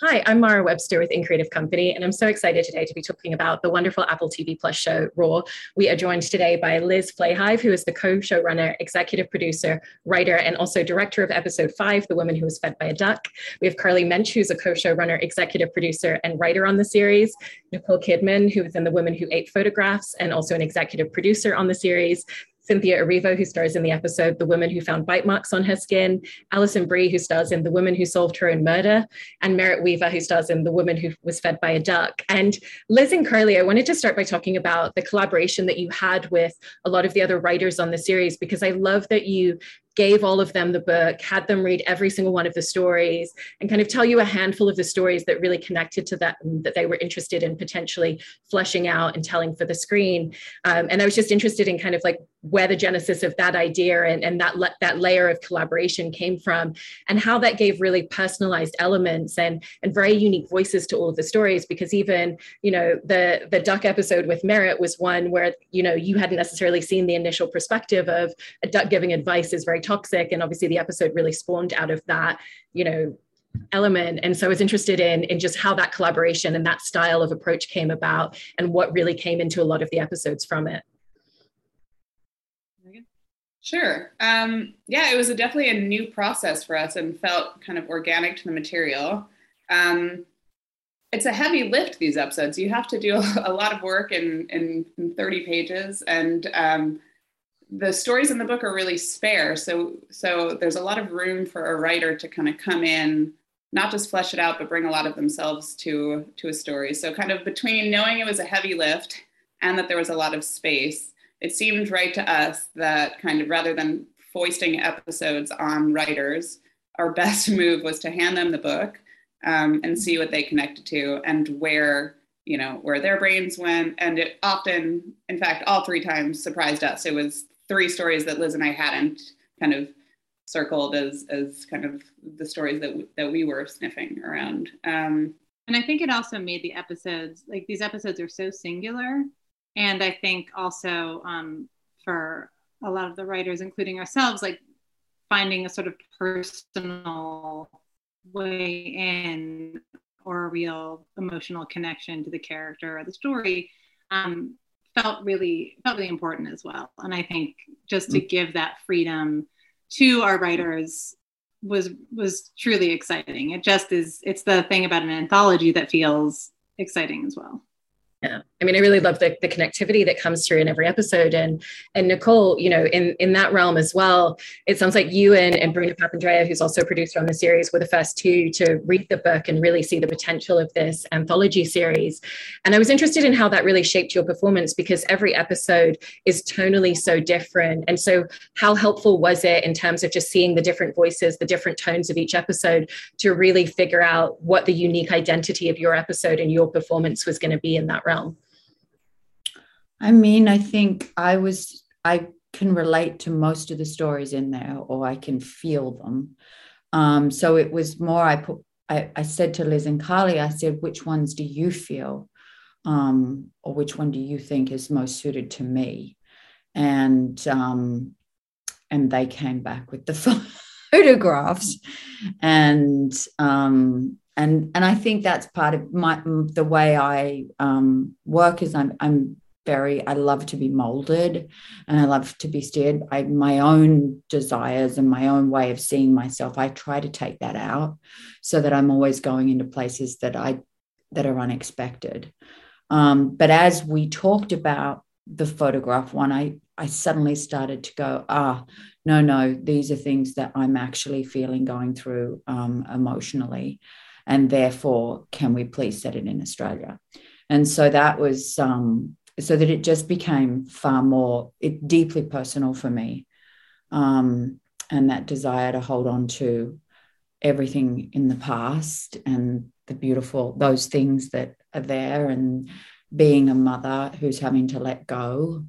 Hi, I'm Mara Webster with InCreative Company, and I'm so excited today to be talking about the wonderful Apple TV Plus show, Roar. We are joined today by Liz Flahive, who is the co showrunner, executive producer, writer, and also director of episode five, The Woman Who Was Fed by a Duck. We have Carly Mensch, who's a co showrunner, executive producer, and writer on the series, Nicole Kidman, who is in The Woman Who Ate Photographs, and also an executive producer on the series, Cynthia Erivo, who stars in the episode The Woman Who Found Bite Marks on Her Skin, Alison Brie, who stars in The Woman Who Solved Her Own Murder, and Merritt Wever, who stars in The Woman Who Was Fed by a Duck. And Liz and Carly, I wanted to start by talking about the collaboration that you had with a lot of the other writers on the series, because I love that you gave all of them the book, had them read every single one of the stories, and kind of tell you a handful of the stories that really connected to that that they were interested in potentially fleshing out and telling for the screen. Um, and I was just interested in kind of like where the genesis of that idea and, and that that layer of collaboration came from, and how that gave really personalized elements and and very unique voices to all of the stories. Because even you know the the duck episode with Merritt was one where you know you hadn't necessarily seen the initial perspective of a duck giving advice is very toxic and obviously the episode really spawned out of that you know element and so i was interested in in just how that collaboration and that style of approach came about and what really came into a lot of the episodes from it Sure. Um, yeah, it was a, definitely a new process for us and felt kind of organic to the material. Um, it's a heavy lift, these episodes. You have to do a, lot of work in, in, in 30 pages. And um, the stories in the book are really spare so so there's a lot of room for a writer to kind of come in not just flesh it out but bring a lot of themselves to to a story. So kind of between knowing it was a heavy lift and that there was a lot of space it seemed right to us that kind of rather than foisting episodes on writers our best move was to hand them the book um, and see what they connected to and where you know where their brains went. And it often in fact all three times surprised us. It was three stories that Liz and I hadn't kind of circled as as kind of the stories that w- that we were sniffing around. Um, and I think it also made the episodes like these episodes are so singular, and I think also um, for a lot of the writers, including ourselves, like finding a sort of personal way in or a real emotional connection to the character or the story um, felt really felt really important as well. And I think just to mm. give that freedom to our writers was was truly exciting. It just is it's the thing about an anthology that feels exciting as well. Yeah. I mean, I really love the, the connectivity that comes through in every episode. And and Nicole, you know, in, in that realm as well, it sounds like you and, and Bruna Papandrea, who's also producer on the series, were the first two to read the book and really see the potential of this anthology series. And I was interested in how that really shaped your performance because every episode is tonally so different. And so how helpful was it in terms of just seeing the different voices, the different tones of each episode to really figure out what the unique identity of your episode and your performance was going to be in that realm? I mean, I think I was, I can relate to most of the stories in there, or I can feel them. Um, so it was more, I put, I, I said to Liz and Carly, I said, which ones do you feel? Um, or which one do you think is most suited to me? And, um, and they came back with the photographs and, um, and and I think that's part of my the way I um, work is I'm I'm very i love to be molded and i love to be steered. By my own desires and my own way of seeing myself i try to take that out so that i'm always going into places that i that are unexpected. Um, but as we talked about the photograph one i i suddenly started to go ah no no these are things that i'm actually feeling going through um, emotionally and therefore can we please set it in australia? And so that was um, so that it just became far more it, deeply personal for me um, and that desire to hold on to everything in the past and the beautiful those things that are there and being a mother who's having to let go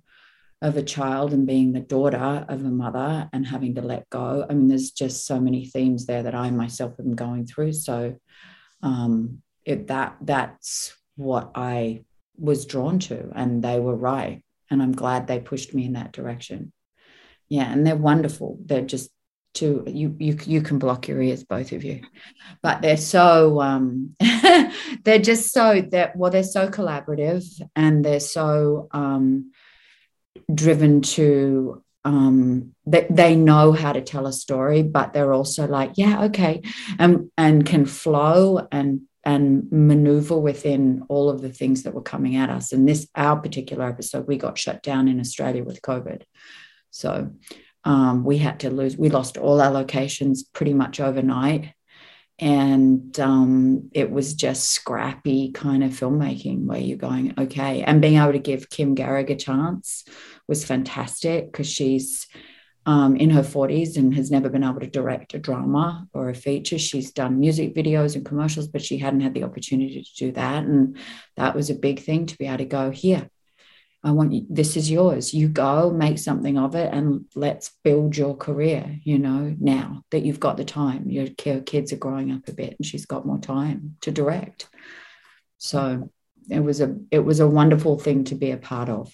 of a child and being the daughter of a mother and having to let go. I mean there's just so many themes there that i myself am going through. So um, it, that that's what i was drawn to and they were right. And i'm glad they pushed me in that direction. Yeah and they're wonderful. They're just to you you you can block your ears both of you. But they're so um they're just so that well they're so collaborative and they're so um driven to um they, they know how to tell a story but they're also like yeah okay and and can flow and and maneuver within all of the things that were coming at us and this our particular episode we got shut down in australia with covid so um, we had to lose, we lost all our locations pretty much overnight. And um, it was just scrappy kind of filmmaking where you're going, okay. And being able to give Kim Gehrig a chance was fantastic because she's um, in her 40s and has never been able to direct a drama or a feature. She's done music videos and commercials, but she hadn't had the opportunity to do that. And that was a big thing to be able to go, here, I want you, this is yours. You go make something of it and let's build your career, you know, now that you've got the time. Your kids are growing up a bit and she's got more time to direct. So it was a it was a wonderful thing to be a part of.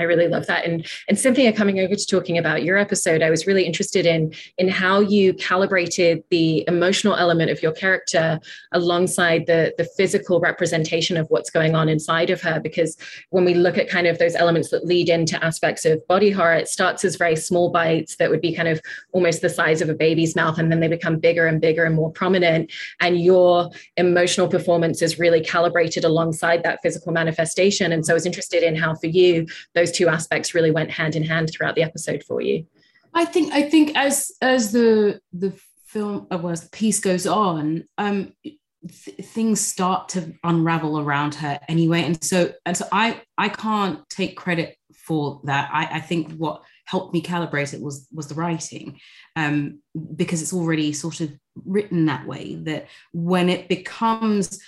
I really love that. And and Cynthia, coming over to talking about your episode, I was really interested in in how you calibrated the emotional element of your character alongside the the physical representation of what's going on inside of her. Because when we look at kind of those elements that lead into aspects of body horror, it starts as very small bites that would be kind of almost the size of a baby's mouth, and then they become bigger and bigger and more prominent. And your emotional performance is really calibrated alongside that physical manifestation. And so I was interested in how for you those those two aspects really went hand in hand throughout the episode for you? I think I think as as the the film uh, well, as the piece goes on, um, th- things start to unravel around her anyway, and so and so I I can't take credit for that. I, I think what helped me calibrate it was was the writing um, because it's already sort of written that way that when it becomes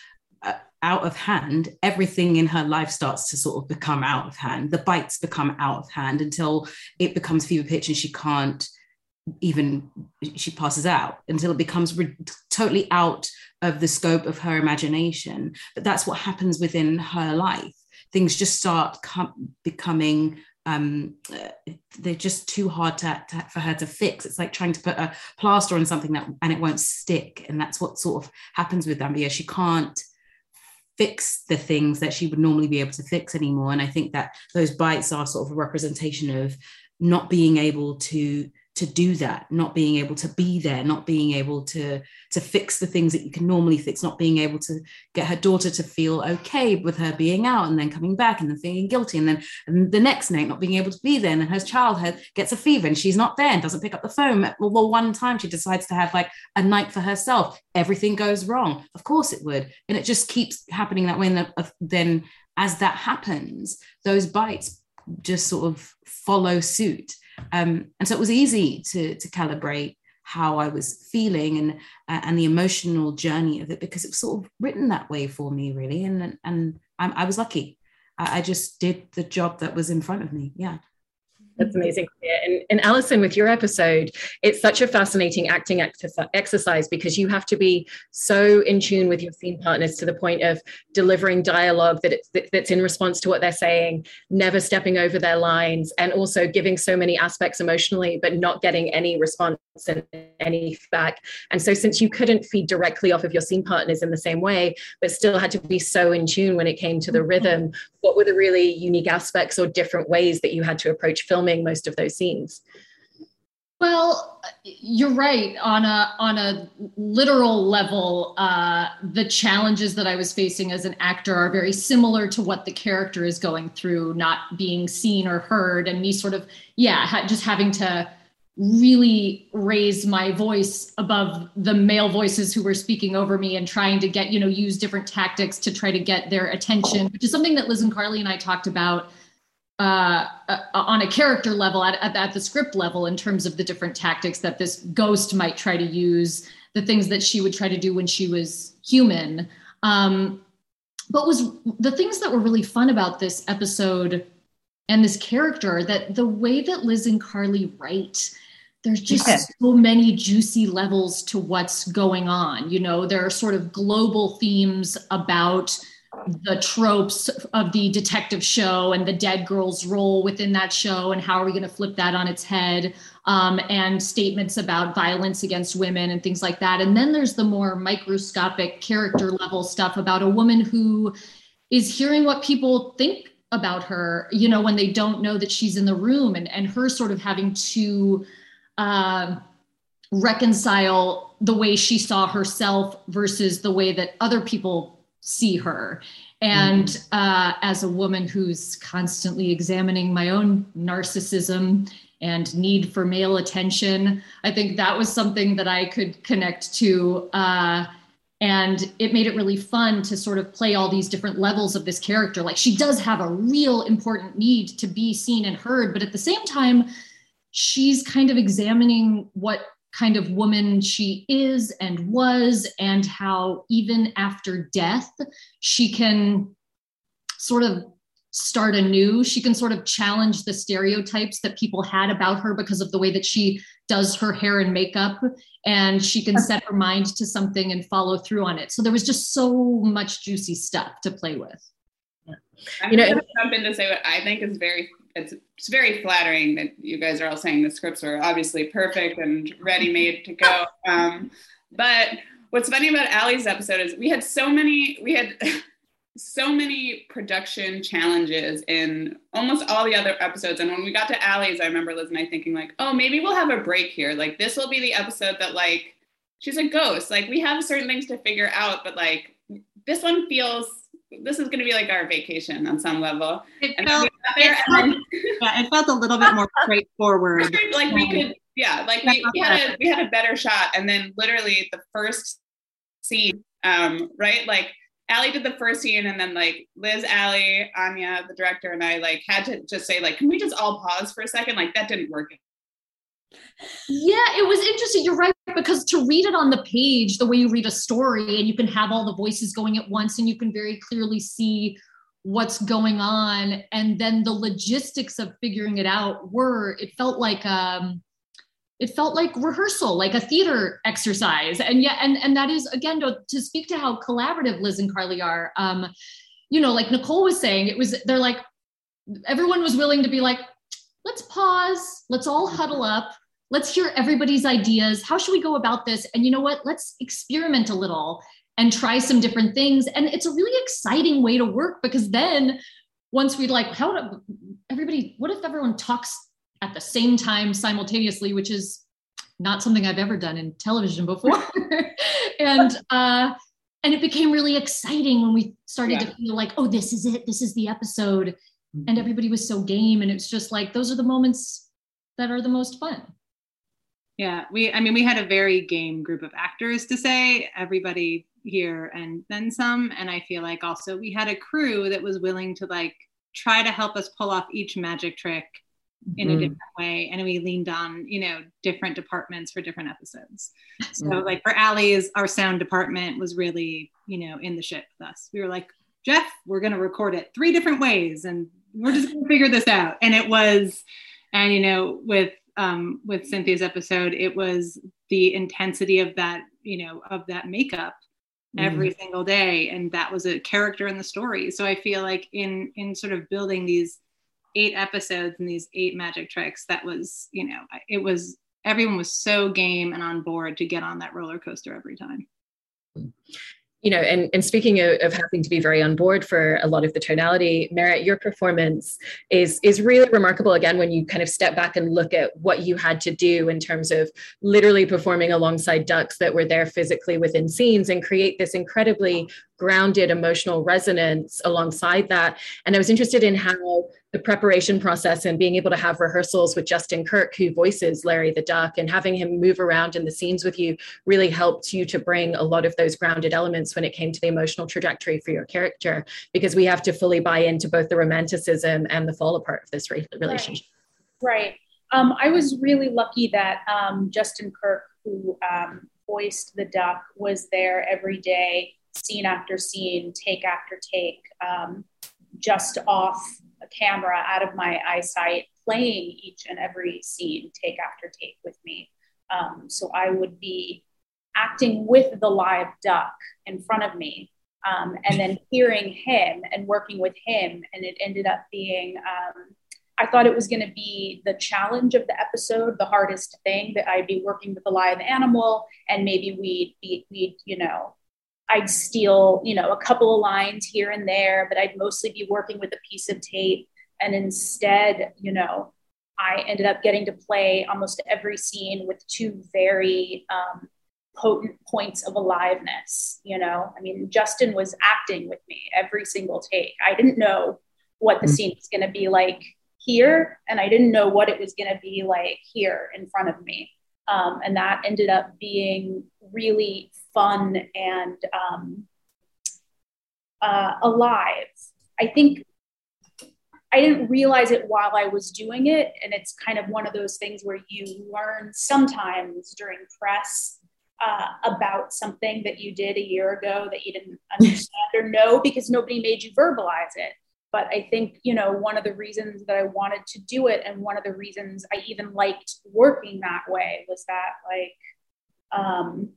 out of hand, everything in her life starts to sort of become out of hand. The bites become out of hand until it becomes fever pitch and she can't even, she passes out until it becomes re- totally out of the scope of her imagination. But that's what happens within her life. Things just start com- becoming um, they're just too hard to, to, for her to fix. It's like trying to put a plaster on something that and it won't stick, and that's what sort of happens with Ambia. She can't fix the things that she would normally be able to fix anymore. And I think that those bites are sort of a representation of not being able to to do that not being able to be there not being able to to fix the things that you can normally fix not being able to get her daughter to feel okay with her being out and then coming back and then feeling guilty and then and the next night not being able to be there and then her child gets a fever and she's not there and doesn't pick up the phone. Well one time she decides to have like a night for herself. Everything goes wrong. Of course it would. And it just keeps happening that way and then uh, as that happens those bites just sort of follow suit um, and so it was easy to, to calibrate how I was feeling and uh, and the emotional journey of it because it was sort of written that way for me really. And and I, I was lucky. I, I just did the job that was in front of me. Yeah that's amazing. And, and Alison, with your episode, it's such a fascinating acting exercise because you have to be so in tune with your scene partners to the point of delivering dialogue that it's, that's in response to what they're saying, never stepping over their lines, and also giving so many aspects emotionally, but not getting any response and any feedback. And so, since you couldn't feed directly off of your scene partners in the same way, but still had to be so in tune when it came to the mm-hmm. rhythm, what were the really unique aspects or different ways that you had to approach film? Filming most of those scenes. Well you're right. On a on a literal level uh, the challenges that i was facing as an actor are very similar to what the character is going through not being seen or heard and me sort of yeah ha- just having to really raise my voice above the male voices who were speaking over me and trying to get you know use different tactics to try to get their attention which is something that liz and carly and i talked about uh, uh, on a character level, at, at, at, the script level, in terms of the different tactics that this ghost might try to use, the things that she would try to do when she was human. Um, but was the things that were really fun about this episode and this character that the way that Liz and Carly write, there's just yeah. so many juicy levels to what's going on. You know, there are sort of global themes about the tropes of the detective show and the dead girl's role within that show and how are we going to flip that on its head um, and statements about violence against women and things like that. And then there's the more microscopic character level stuff about a woman who is hearing what people think about her, you know, when they don't know that she's in the room and, and her sort of having to uh, reconcile the way she saw herself versus the way that other people see her. And mm-hmm. uh, as a woman who's constantly examining my own narcissism and need for male attention. I think that was something that I could connect to. Uh, and it made it really fun to sort of play all these different levels of this character. Like she does have a real important need to be seen and heard, but at the same time, she's kind of examining what kind of woman she is and was, and how even after death, she can sort of start anew. She can sort of challenge the stereotypes that people had about her because of the way that she does her hair and makeup. And she can set her mind to something and follow through on it. So there was just so much juicy stuff to play with. I'm you know, going to jump in to say what I think is very it's, it's very flattering that you guys are all saying the scripts were obviously perfect and ready made to go. Um, but what's funny about Allie's episode is we had so many we had so many production challenges in almost all the other episodes. And when we got to Allie's, I remember Liz and I thinking like, oh, maybe we'll have a break here. Like this will be the episode that like she's a ghost. Like we have certain things to figure out, but like this one feels this is going to be like our vacation on some level. It felt, it felt, yeah, it felt a little bit more straightforward. like we could, yeah, like we, we had a we had a better shot, and then literally the first scene, um, right, like Allie did the first scene, and then like Liz, Allie, Anya, the director, and I like had to just say like, can we just all pause for a second? Like that didn't work. Yeah, it was interesting. You're right because to read it on the page, the way you read a story, and you can have all the voices going at once, and you can very clearly see what's going on, and then the logistics of figuring it out were. It felt like um, it felt like rehearsal like a theater exercise. And yeah and and that is again to, to speak to how collaborative liz and carly are um you know like nicole was saying it was they're like everyone was willing to be like let's pause. Let's all huddle up. Let's hear everybody's ideas. How should we go about this? And you know what? Let's experiment a little and try some different things and it's a really exciting way to work because then once we like how do everybody what if everyone talks at the same time simultaneously, which is not something I've ever done in television before. and uh, and it became really exciting when we started yeah. to feel like, oh, this is it, this is the episode. Mm-hmm. And everybody was so game. And it's just like those are the moments that are the most fun. Yeah, we I mean we had a very game group of actors to say, everybody here and then some. And I feel like also we had a crew that was willing to like try to help us pull off each magic trick in mm-hmm. a different way and we leaned on you know different departments for different episodes so mm-hmm. like for Allie's our sound department was really you know in the ship with us we were like Jeff we're going to record it three different ways and we're just going to figure this out and it was and you know with um with Cynthia's episode it was the intensity of that you know of that makeup every mm. single day and that was a character in the story. So i feel like in in sort of building these eight episodes and these eight magic tricks that was you know it was everyone was so game and on board to get on that roller coaster every time you know, and, and speaking of, of, having to be very on board for a lot of the tonality, Merritt, your performance is is really remarkable. Again, when you kind of step back and look at what you had to do in terms of literally performing alongside ducks that were there physically within scenes and create this incredibly grounded emotional resonance alongside that. And I was interested in how the preparation process and being able to have rehearsals with Justin Kirk, who voices Larry the Duck, and having him move around in the scenes with you really helped you to bring a lot of those grounded elements when it came to the emotional trajectory for your character, because we have to fully buy into both the romanticism and the fall apart of this relationship. Right. right. Um, I was really lucky that um, Justin Kirk, who um, voiced the duck, was there every day, scene after scene, take after take, um, just off a camera out of my eyesight, playing each and every scene, take after take with me. Um, so I would be acting with the live duck in front of me um, and then hearing him and working with him. And it ended up being, um, I thought it was going to be the challenge of the episode, the hardest thing that I'd be working with a live animal, and maybe we'd be, we'd, you know, I'd steal, you know, a couple of lines here and there, but I'd mostly be working with a piece of tape. And instead, you know, I ended up getting to play almost every scene with two very um, potent points of aliveness. You know, I mean, Justin was acting with me every single take. I didn't know what the mm-hmm. scene was going to be like here, and I didn't know what it was going to be like here in front of me. Um, and that ended up being really fun and um, uh, alive. I think I didn't realize it while I was doing it. And it's kind of one of those things where you learn sometimes during press uh, about something that you did a year ago that you didn't understand or know because nobody made you verbalize it. But I think, you know, one of the reasons that I wanted to do it and one of the reasons I even liked working that way was that, like, um,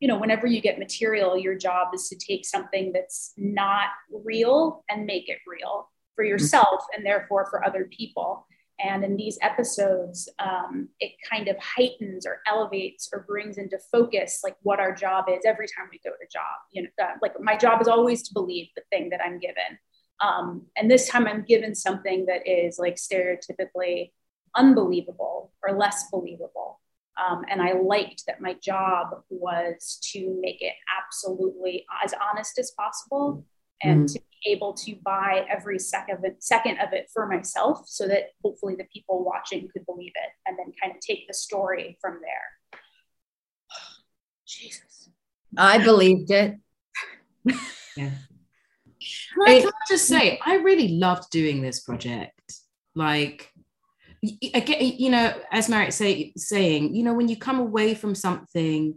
you know, whenever you get material, your job is to take something that's not real and make it real for mm-hmm. yourself and therefore for other people. And in these episodes, um, it kind of heightens or elevates or brings into focus like what our job is every time we go to job. You know, uh, like my job is always to believe the thing that I'm given. Um, and this time I'm given something that is like stereotypically unbelievable or less believable. Um, and I liked that my job was to make it absolutely as honest as possible and mm. to be able to buy every second of it, second of it for myself so that hopefully the people watching could believe it and then kind of take the story from there. Jesus. I believed it. yeah. Can I, can I just say, I really loved doing this project. Like, again, you know, as Merritt say, saying, you know, when you come away from something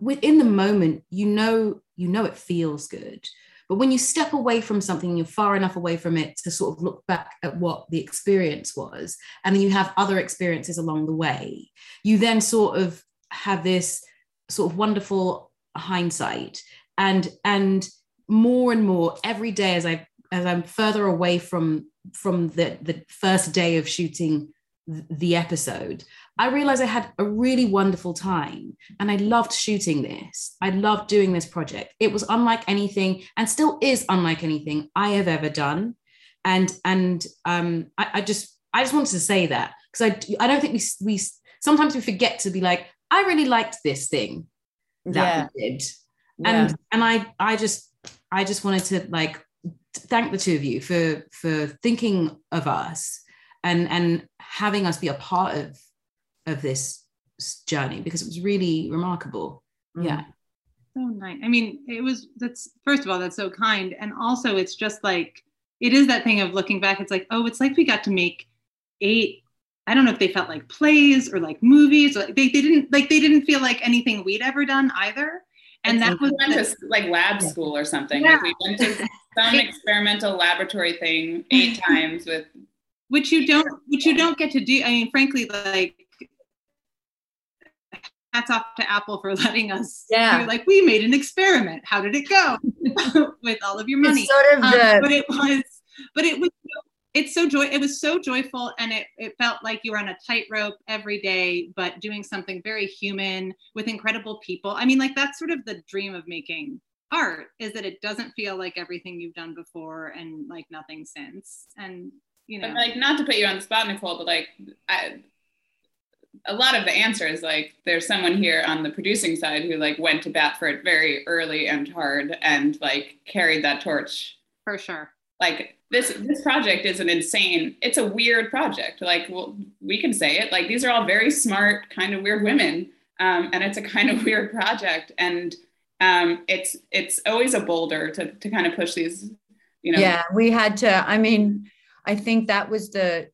within the moment, you know, you know, it feels good. But when you step away from something, you're far enough away from it to sort of look back at what the experience was, and then you have other experiences along the way. You then sort of have this sort of wonderful hindsight, and and more and more every day as I as I'm further away from from the the first day of shooting the episode, I realized I had a really wonderful time and I loved shooting this. I loved doing this project. It was unlike anything and still is unlike anything I have ever done. And and um, I, I just I just wanted to say that because I I don't think we we sometimes we forget to be like I really liked this thing that yeah. we did. And yeah. and I I just I just wanted to like thank the two of you for for thinking of us and and having us be a part of of this journey because it was really remarkable. Mm. yeah. So nice. I mean it was that's first of all that's so kind. And also it's just like it is that thing of looking back. It's like oh it's like we got to make eight i don't know if they felt like plays or like movies. Or they, they didn't like they didn't feel like anything we'd ever done either and that was went to like lab school or something. Yeah. like we went to some experimental laboratory thing eight times with which you don't which you don't get to do i mean frankly like hats off to apple for letting us yeah. like we made an experiment. How did it go? With all of your money. It's sort of um, the- but it was but it was it's so joy it was so joyful and it, it felt like you were on a tightrope every day but doing something very human with incredible people. I mean like that's sort of the dream of making art is that it doesn't feel like everything you've done before and like nothing since. And you know. but like not to put you on the spot nicole but like I, a lot of the answers like there's someone here on the producing side who like went to bat for it very early and hard and like carried that torch for sure like this this project is an insane it's a weird project. Like well, we can say it. Like these are all very smart kind of weird women. Um, and it's a kind of weird project. And um, it's it's always a boulder to, to kind of push these you know. Yeah we had to i mean I think that was the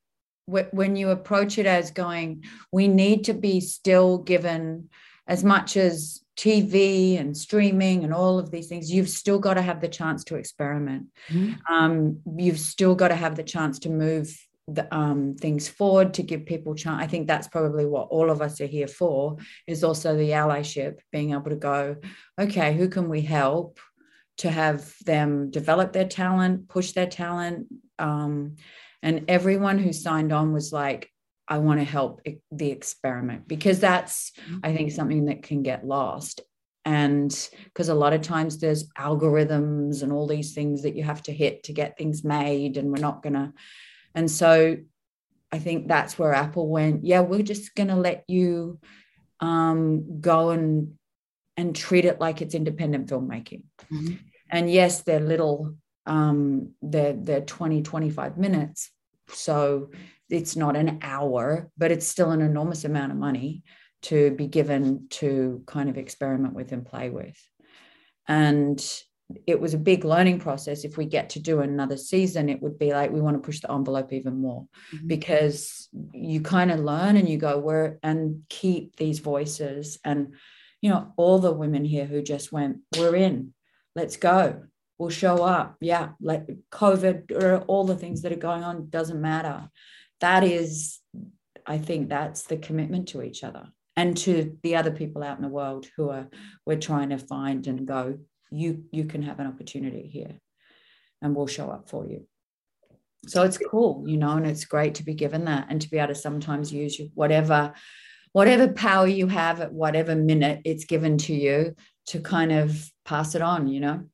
when you approach it as going, we need to be still given as much as TV and streaming and all of these things, you've still got to have the chance to experiment. Mm-hmm. Um, you've still got to have the chance to move the, um, things forward to give people chance. I think that's probably what all of us are here for. Is also the allyship, being able to go, okay, who can we help to have them develop their talent, push their talent, um, And everyone who signed on was like, I want to help the experiment because that's, I think, something that can get lost. And because a lot of times there's algorithms and all these things that you have to hit to get things made, and we're not going to. And so I think that's where Apple went, yeah, we're just going to let you um, go and and treat it like it's independent filmmaking. Mm-hmm. And yes, they're little, um, they're, they're 20, 25 minutes. So it's not an hour, but it's still an enormous amount of money to be given to kind of experiment with and play with. And it was a big learning process. If we get to do another season, it would be like we want to push the envelope even more mm-hmm. because you kind of learn and you go where and keep these voices and you know all the women here who just went we're in let's go we'll show up yeah like covid or all the things that are going on doesn't matter that is i think that's the commitment to each other and to the other people out in the world who are we're trying to find and go you you can have an opportunity here and we'll show up for you. So it's cool you know and it's great to be given that and to be able to sometimes use whatever whatever power you have at whatever minute it's given to you to kind of pass it on you know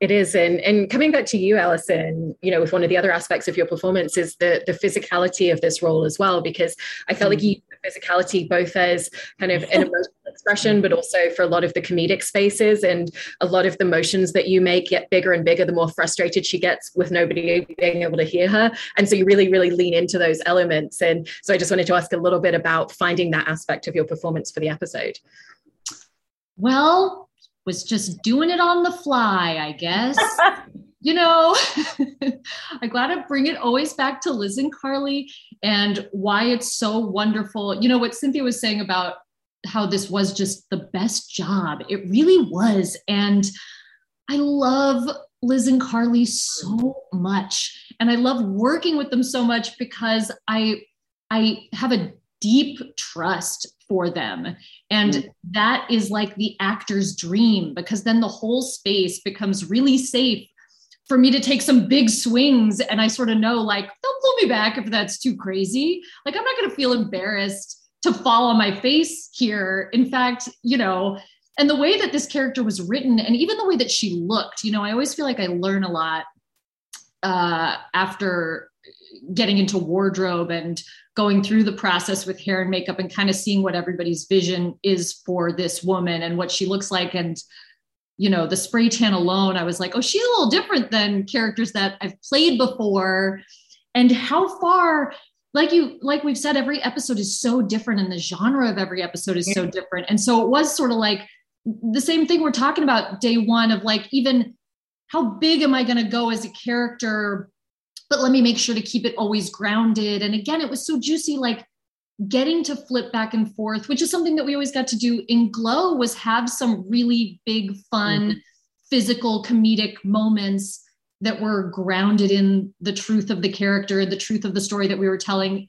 it is, and and coming back to you, Alison, you know, with one of the other aspects of your performance is the the physicality of this role as well, because I felt mm. like you the physicality both as kind of an emotional expression, but also for a lot of the comedic spaces and a lot of the motions that you make get bigger and bigger the more frustrated she gets with nobody being able to hear her. And so you really, really lean into those elements. And so I just wanted to ask a little bit about finding that aspect of your performance for the episode. Well, was just doing it on the fly, I guess. you know, I gotta bring it always back to Liz and Carly and why it's so wonderful. You know, what Cynthia was saying about how this was just the best job. It really was. And I love Liz and Carly so much. And I love working with them so much because I I have a deep trust for them. And mm-hmm. that is like the actor's dream because then the whole space becomes really safe for me to take some big swings. And I sort of know, like, they'll pull me back if that's too crazy. Like, I'm not going to feel embarrassed to fall on my face here. In fact, you know, and the way that this character was written and even the way that she looked, you know, I always feel like I learn a lot uh, after getting into wardrobe and going through the process with hair and makeup and kind of seeing what everybody's vision is for this woman and what she looks like. And you know the spray tan alone i was like oh she's a little different than characters that i've played before. And how far like you like we've said every episode is so different and the genre of every episode is so different. And so it was sort of like the same thing we're talking about day one of like even how big am i going to go as a character but let me make sure to keep it always grounded. And again, it was so juicy, like getting to flip back and forth, which is something that we always got to do in Glow, was have some really big, fun, mm-hmm. physical, comedic moments that were grounded in the truth of the character, the truth of the story that we were telling.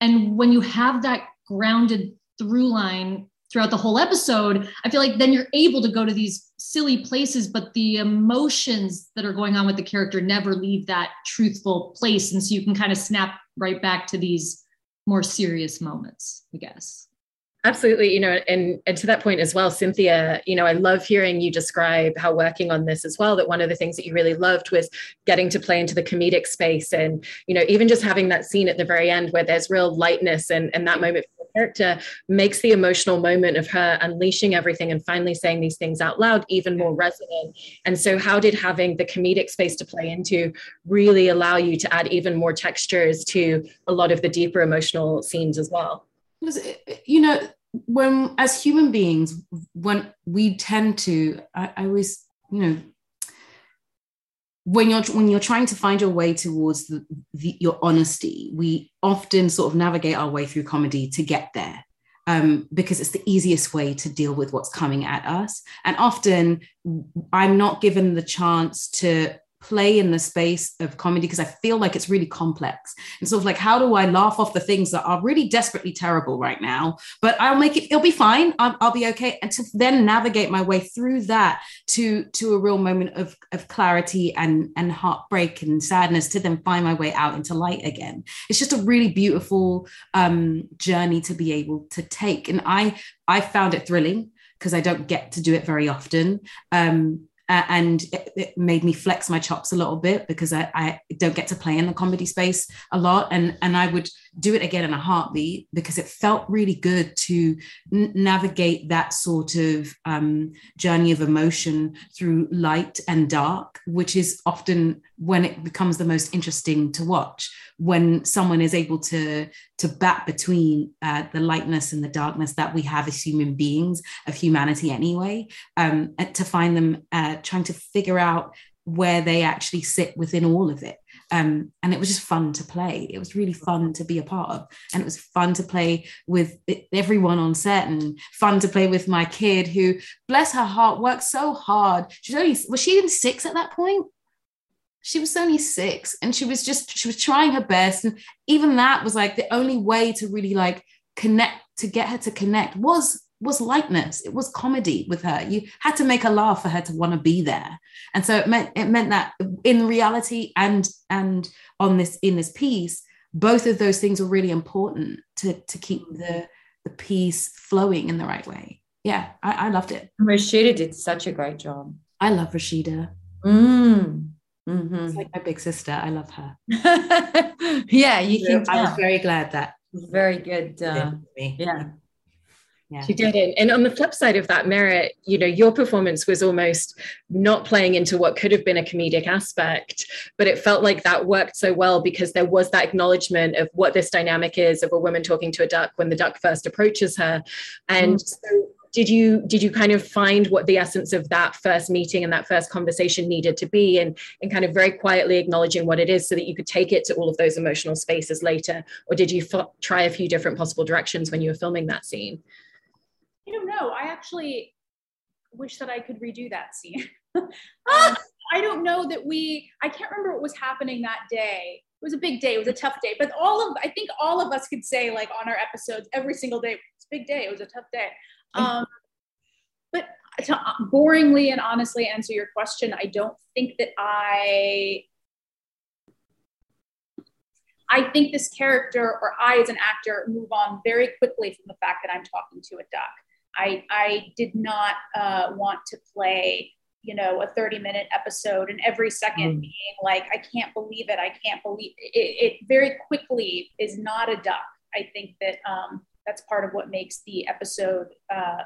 And when you have that grounded through line throughout the whole episode, I feel like then you're able to go to these silly places, but the emotions that are going on with the character never leave that truthful place. And so you can kind of snap right back to these more serious moments, I guess. Absolutely, you know, and and to that point as well, Cynthia, you know, I love hearing you describe how working on this as well. That one of the things that you really loved was getting to play into the comedic space, and you know, even just having that scene at the very end where there's real lightness and and that moment for the character makes the emotional moment of her unleashing everything and finally saying these things out loud even more resonant. And so, how did having the comedic space to play into really allow you to add even more textures to a lot of the deeper emotional scenes as well? You know when as human beings when we tend to I, I always you know when you're when you're trying to find your way towards the, the, your honesty we often sort of navigate our way through comedy to get there um, because it's the easiest way to deal with what's coming at us. And often i'm not given the chance to play in the space of comedy because I feel like it's really complex. And sort of like, how do I laugh off the things that are really desperately terrible right now? But I'll make it, it'll be fine. I'll, I'll be okay. And to then navigate my way through that to, to a real moment of, of clarity and, and heartbreak and sadness to then find my way out into light again. It's just a really beautiful um, journey to be able to take. And I, I found it thrilling because I don't get to do it very often. Um, uh, and it, it, made me flex my chops a little bit because I, I, don't get to play in the comedy space a lot. And and I would do it again in a heartbeat because it felt really good to n- navigate that sort of um, journey of emotion through light and dark which is often when it becomes the most interesting to watch. When someone is able to to bat between uh, the lightness and the darkness that we have as human beings of humanity anyway um, to find them uh, trying to figure out where they actually sit within all of it um, and it was just fun to play. It was really fun to be a part of. And it was fun to play with everyone on set and fun to play with my kid who bless her heart worked so hard. She's only was she in six at that point? She was only six and she was just she was trying her best. And even that was like the only way to really like connect to get her to connect was was lightness it was comedy with her you had to make her laugh for her to want to be there and so it meant it meant that in reality and and on this in this piece both of those things were really important to to keep the the piece flowing in the right way yeah i, I loved it rashida did such a great job i love rashida mm. Mm-hmm. It's like my big sister. I love her. yeah, you can. I was very glad that. Very good. Uh, yeah. Yeah. She did it. And on the flip side of that, Merritt, you know, your performance was almost not playing into what could have been a comedic aspect, but it felt like that worked so well because there was that acknowledgement of what this dynamic is of a woman talking to a duck when the duck first approaches her. And mm. so did you did you kind of find what the essence of that first meeting and that first conversation needed to be and and kind of very quietly acknowledging what it is so that you could take it to all of those emotional spaces later or did you f- try a few different possible directions when you were filming that scene i don't know. I actually wish that i could redo that scene. Um, i don't know that we i can't remember what was happening that day. It was a big day. It was a tough day but all of i think all of us could say like on our episodes every single day it's a big day. It was a tough day. Um, but to uh, boringly and honestly answer your question, I don't think that I. I think this character, or I as an actor, move on very quickly from the fact that I'm talking to a duck. I, I did not uh, want to play, you know, a 30 minute episode and every second mm. being like, I can't believe it. I can't believe it. it. it very quickly is not a duck. I think that um, that's part of what makes the episode uh,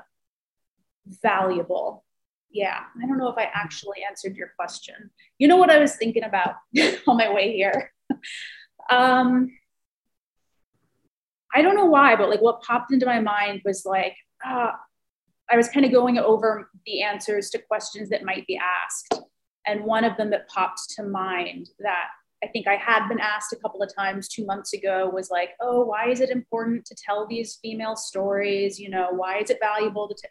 valuable. Yeah, I don't know if I actually answered your question. You know what I was thinking about on my way here? um, I don't know why, but like what popped into my mind was like, uh, I was kind of going over the answers to questions that might be asked. And one of them that popped to mind that I think I had been asked a couple of times two months ago was like, oh, why is it important to tell these female stories? You know, why is it valuable to? T-?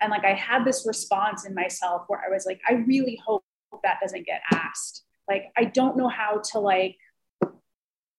And like I had this response in myself where I was like, I really hope that doesn't get asked. Like I don't know how to like.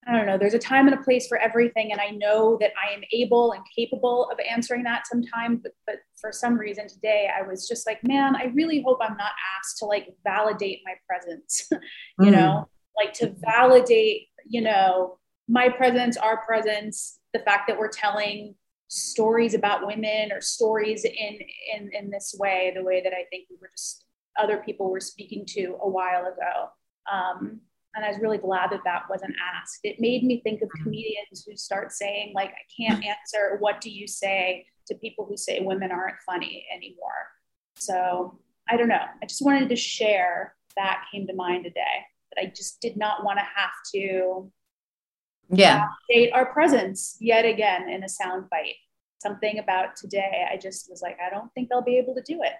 I don't know. There's a time and a place for everything, and I know that I am able and capable of answering that sometime. But, but for some reason today, I was just like, man, I really hope I'm not asked to like validate my presence. you mm. know, like to validate, you know, my presence, our presence, the fact that we're telling stories about women or stories in in in this way, the way that I think we were just other people were speaking to a while ago. Um, and I was really glad that that wasn't asked. It made me think of mm-hmm. comedians who start saying like, "I can't mm-hmm. answer. What do you say?" to people who say women aren't funny anymore. So I don't know. I just wanted to share that came to mind today that I just did not want to have to yeah state our presence yet again in a sound bite. Something about today, I just was like, I don't think they'll be able to do it.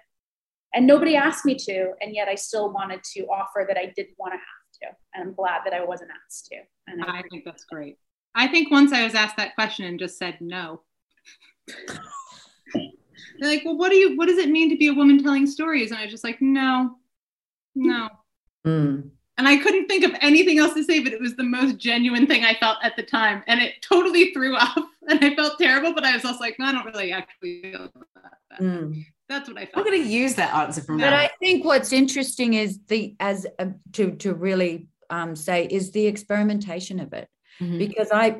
And nobody asked me to, and yet I still wanted to offer that I didn't want to have to. And I'm glad that I wasn't asked to. And I, I think that's great. I think once I was asked that question and just said no. They're like, well, what do you what does it mean to be a woman telling stories? And I was just like, no, no. Mm. And I couldn't think of anything else to say, but it was the most genuine thing I felt at the time. And it totally threw off. And I felt terrible, but I was also like, no, I don't really actually feel that. Mm. That's what I felt. I'm going to use that answer from But I think what's interesting is the, as uh, to, to really um, say, is the experimentation of it. Mm-hmm. Because I,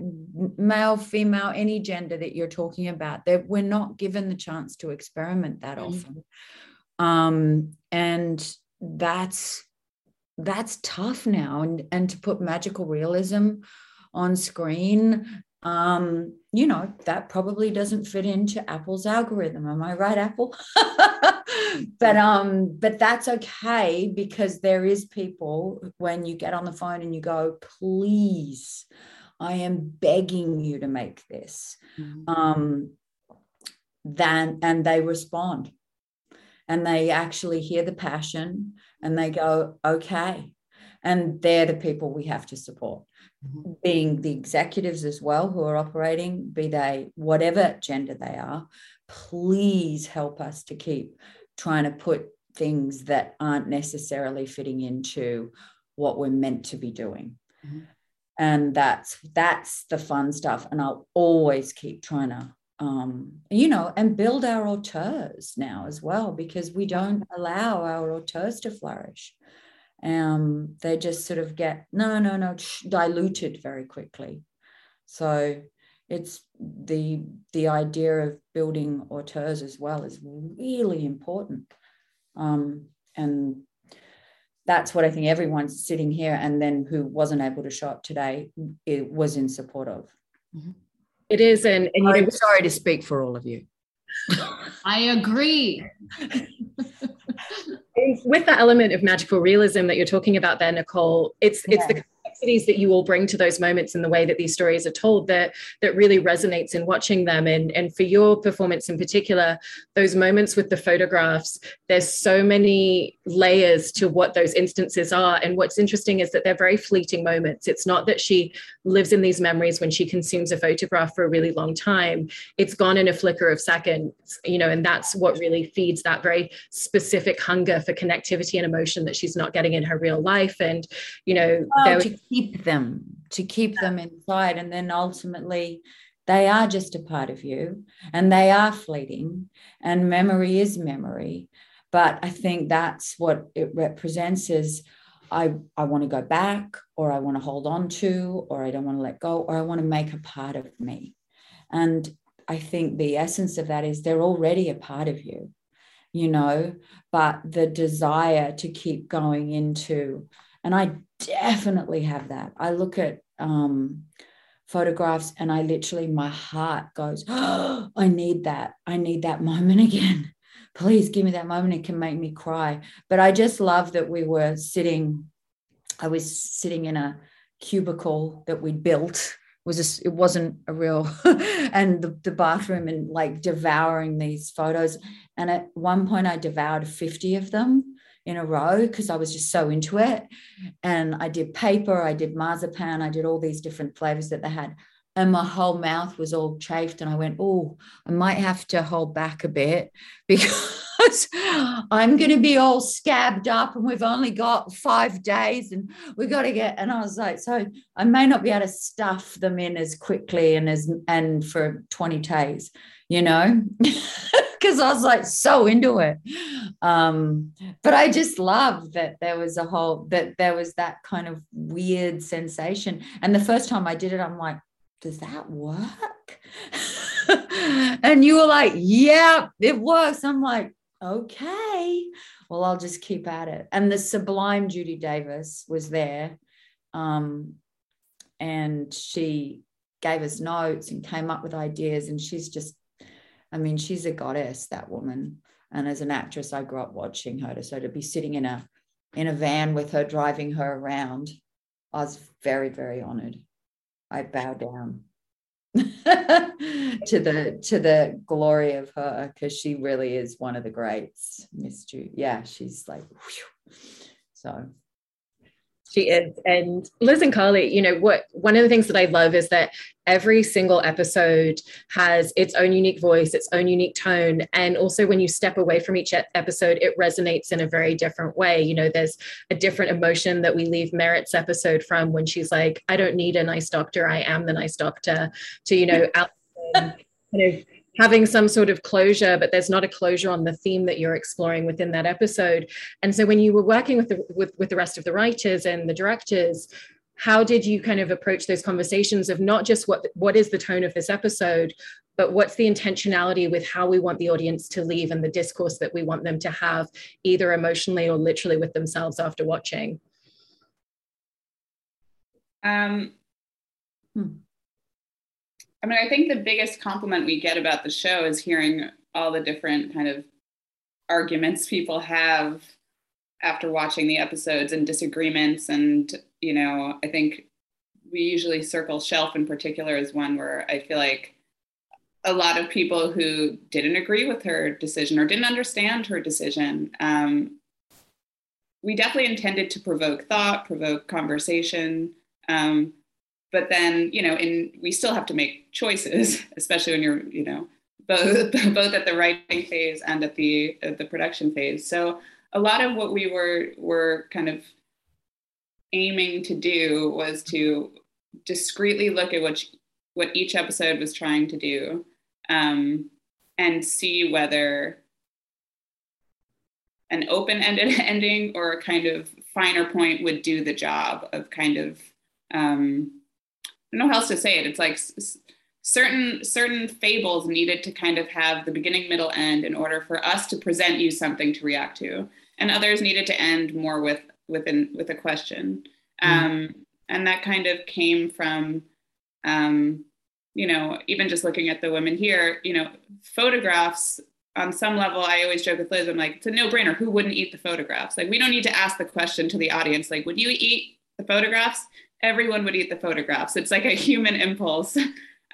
male, female, any gender that you're talking about, that we're not given the chance to experiment that mm-hmm. often, um, and that's that's tough now and and to put magical realism on screen um you know that probably doesn't fit into apple's algorithm. Am i right apple? But um but that's okay because there is people when you get on the phone and you go please i am begging you to make this mm-hmm. um then and they respond. And they actually hear the passion and they go, okay. And they're the people we have to support, mm-hmm. being the executives as well who are operating, be they whatever gender they are. Please help us to keep trying to put things that aren't necessarily fitting into what we're meant to be doing. Mm-hmm. And that's that's the fun stuff. And I'll always keep trying to um, you know, and build our auteurs now as well, because we don't allow our auteurs to flourish. Um, they just sort of get no, no, no, diluted very quickly. So it's the the idea of building auteurs as well is really important, um, and that's what I think everyone's sitting here and then who wasn't able to show up today it was in support of. Mm-hmm. It is, and, and I'm sorry to speak for all of you. I agree. with that element of magical realism that you're talking about there, Nicole, it's yeah. it's the complexities that you all bring to those moments and the way that these stories are told that that really resonates in watching them. And and for your performance in particular those moments with the photographs there's so many layers to what those instances are. And what's interesting is that they're very fleeting moments. It's not that she lives in these memories when she consumes a photograph for a really long time. It's gone in a flicker of seconds you know and that's what really feeds that very specific hunger for connectivity and emotion that she's not getting in her real life. And you know well, to keep them to keep them inside and then ultimately they are just a part of you and they are fleeting and memory is memory. But i think that's what it represents is i i want to go back or i want to hold on to or i don't want to let go or i want to make a part of me. And i think the essence of that is they're already a part of you you know? But the desire to keep going into and i definitely have that i look at um, photographs and I literally, my heart goes, oh, I need that. I need that moment again. Please give me that moment. It can make me cry. But I just love that we were sitting, I was sitting in a cubicle that we'd built. Was a, it wasn't a real and the, the bathroom and like devouring these photos and at one point i devoured 50 of them in a row because I was just so into it. And I did paper, I did marzipan, I did all these different flavors that they had. And my whole mouth was all chafed. And I went, Oh, I might have to hold back a bit because I'm going to be all scabbed up and we've only got five days and we've got to get. And I was like, So I may not be able to stuff them in as quickly and as, and for 20 days, you know? because I was like so into it. Um, but I just love that there was a whole that there was that kind of weird sensation. And the first time I did it, I'm like, does that work? and you were like, yeah, it works. I'm like, okay, well, I'll just keep at it. And the sublime Judy Davis was there. Um, and she gave us notes and came up with ideas. And she's just I mean, she's a goddess, that woman. And as an actress, I grew up watching her. So to be sitting in a in a van with her, driving her around, I was very, very honored. I bow down to the to the glory of her because she really is one of the greats, Miss Jude. Yeah, she's like, whew. so She is. And Liz and Carly, you know, what one of the things that I love is that every single episode has its own unique voice, its own unique tone. And also when you step away from each episode, it resonates in a very different way. You know, there's a different emotion that we leave Merritt's episode from when she's like, I don't need a nice doctor, I am the nice doctor, to, you know, out um, kind of having some sort of closure but there's not a closure on the theme that you're exploring within that episode and so when you were working with the with, with the rest of the writers and the directors how did you kind of approach those conversations of not just what what is the tone of this episode but what's the intentionality with how we want the audience to leave and the discourse that we want them to have either emotionally or literally with themselves after watching um, hmm. I mean, I think the biggest compliment we get about the show is hearing all the different kind of arguments people have after watching the episodes and disagreements. And, you know, I think we usually circle Shelf in particular as one where I feel like a lot of people who didn't agree with her decision or didn't understand her decision. Um, we definitely intended to provoke thought, provoke conversation. Um, but then you know in we still have to make choices especially when you're you know both both at the writing phase and at the at the production phase. So a lot of what we were were kind of aiming to do was to discreetly look at what what each episode was trying to do um, and see whether an open-ended ending or a kind of finer point would do the job of kind of um, don't know how else to say it. It's like certain certain fables needed to kind of have the beginning, middle, end in order for us to present you something to react to, and others needed to end more with within with a question. Mm-hmm. Um, and that kind of came from, um, you know, even just looking at the women here, you know, photographs on some level, I always joke with Liz, I'm like, it's a no brainer. Who wouldn't eat the photographs? Like, we don't need to ask the question to the audience, like, would you eat the photographs? Everyone would eat the photographs. It's like a human impulse.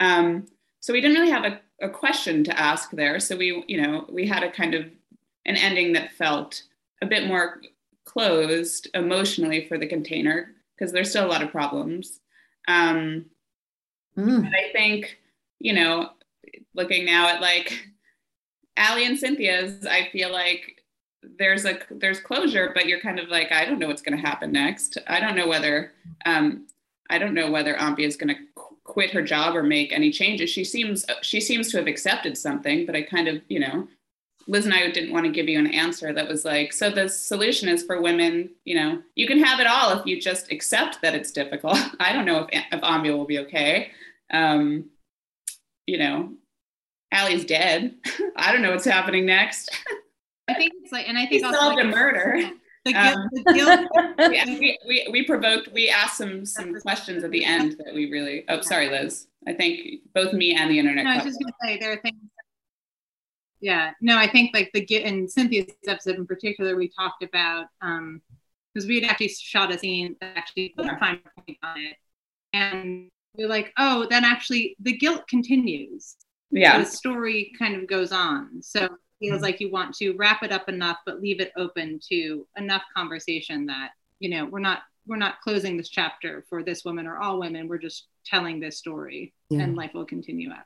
Um, so we didn't really have a, a question to ask there. So we, you know, we had a kind of an ending that felt a bit more closed emotionally for the container because there's still a lot of problems. Um, mm. And I think, you know, looking now at like Allie and Cynthia's, I feel like there's a there's closure but you're kind of like i don't know what's going to happen next. I don't know whether um, i don't know whether Ambia is going to qu- quit her job or make any changes. She seems she seems to have accepted something but i kind of you know liz and i didn't want to give you an answer that was like so the solution is for women you know you can have it all if you just accept that it's difficult. I don't know if, if will be okay. Um, you know Ali's dead. I don't know what's happening next I think it's like, and I think he solved like, a murder. The guilt, um, the guilt. yeah, we, we, we provoked, we asked some some questions at the end that we really. Oh, sorry, Liz. I think both me and the internet. No, I was just gonna say there are things. Yeah, no, I think like the in Cynthia's episode in particular, we talked about um because we had actually shot a scene that actually put a fine point on it, and we're like, oh, then actually the guilt continues. Yeah, the story kind of goes on. So feels mm-hmm. like you want to wrap it up enough but leave it open to enough conversation that you know we're not we're not closing this chapter for this woman or all women we're just telling this story yeah. and life will continue after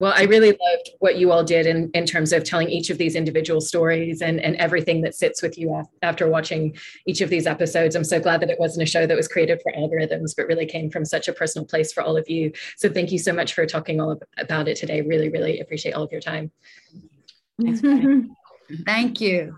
well, I really loved what you all did in, in terms of telling each of these individual stories and, and everything that sits with you after watching each of these episodes. I'm so glad that it wasn't a show that was created for algorithms, but really came from such a personal place for all of you. So thank you so much for talking all about it today. Really, really appreciate all of your time. Thanks, Thank you.